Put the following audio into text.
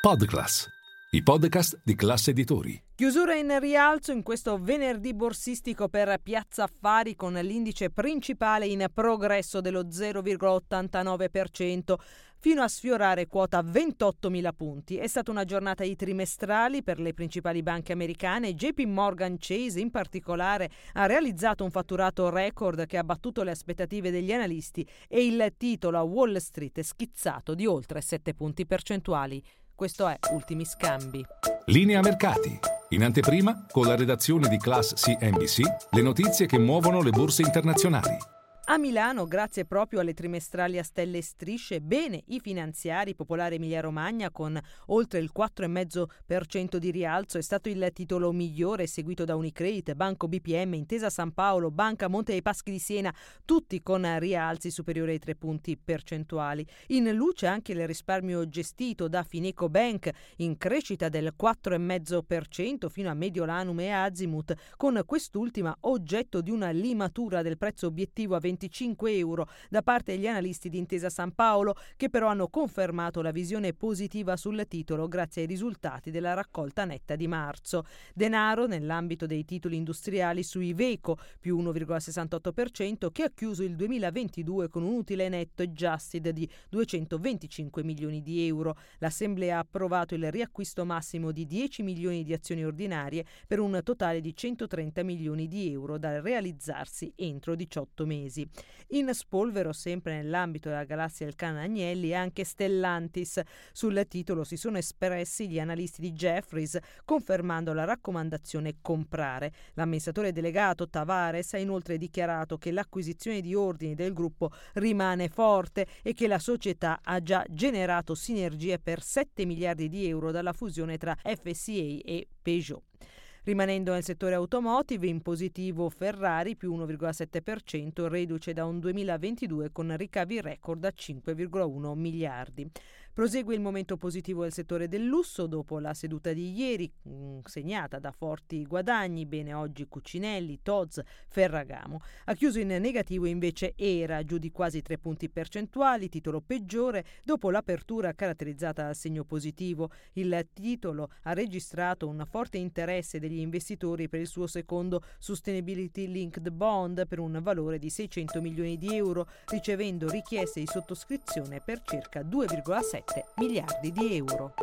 Podclass, i podcast di classe editori. Chiusura in rialzo in questo venerdì borsistico per Piazza Affari con l'indice principale in progresso dello 0,89% fino a sfiorare quota 28.000 punti. È stata una giornata di trimestrali per le principali banche americane. JP Morgan Chase in particolare ha realizzato un fatturato record che ha battuto le aspettative degli analisti e il titolo a Wall Street è schizzato di oltre 7 punti percentuali. Questo è Ultimi Scambi. Linea Mercati. In anteprima, con la redazione di Class CNBC, le notizie che muovono le borse internazionali. A Milano, grazie proprio alle trimestrali a stelle e strisce, bene i finanziari Popolare Emilia Romagna con oltre il 4,5% di rialzo è stato il titolo migliore seguito da Unicredit, Banco BPM, Intesa San Paolo, Banca Monte dei Paschi di Siena, tutti con rialzi superiori ai 3 punti percentuali. In luce anche il risparmio gestito da Fineco Bank in crescita del 4,5% fino a Mediolanum e Azimut, con quest'ultima oggetto di una limatura del prezzo obiettivo a 20 25 euro da parte degli analisti di Intesa San Paolo che però hanno confermato la visione positiva sul titolo grazie ai risultati della raccolta netta di marzo. Denaro nell'ambito dei titoli industriali su Iveco più 1,68% che ha chiuso il 2022 con un utile netto adjusted di 225 milioni di euro. L'Assemblea ha approvato il riacquisto massimo di 10 milioni di azioni ordinarie per un totale di 130 milioni di euro da realizzarsi entro 18 mesi. In spolvero, sempre nell'ambito della galassia del cane Agnelli, anche Stellantis. Sul titolo si sono espressi gli analisti di Jeffries, confermando la raccomandazione comprare. L'amministratore delegato Tavares ha inoltre dichiarato che l'acquisizione di ordini del gruppo rimane forte e che la società ha già generato sinergie per 7 miliardi di euro dalla fusione tra FCA e Peugeot. Rimanendo nel settore automotive, in positivo Ferrari più 1,7%, reduce da un 2022 con ricavi record a 5,1 miliardi. Prosegue il momento positivo del settore del lusso dopo la seduta di ieri, mm, segnata da forti guadagni. Bene, oggi Cucinelli, Toz, Ferragamo. Ha chiuso in negativo invece Era, giù di quasi 3 punti percentuali, titolo peggiore dopo l'apertura caratterizzata dal segno positivo. Il titolo ha registrato un forte interesse degli investitori per il suo secondo Sustainability Linked Bond per un valore di 600 milioni di euro, ricevendo richieste di sottoscrizione per circa 2,7 miliardi di euro.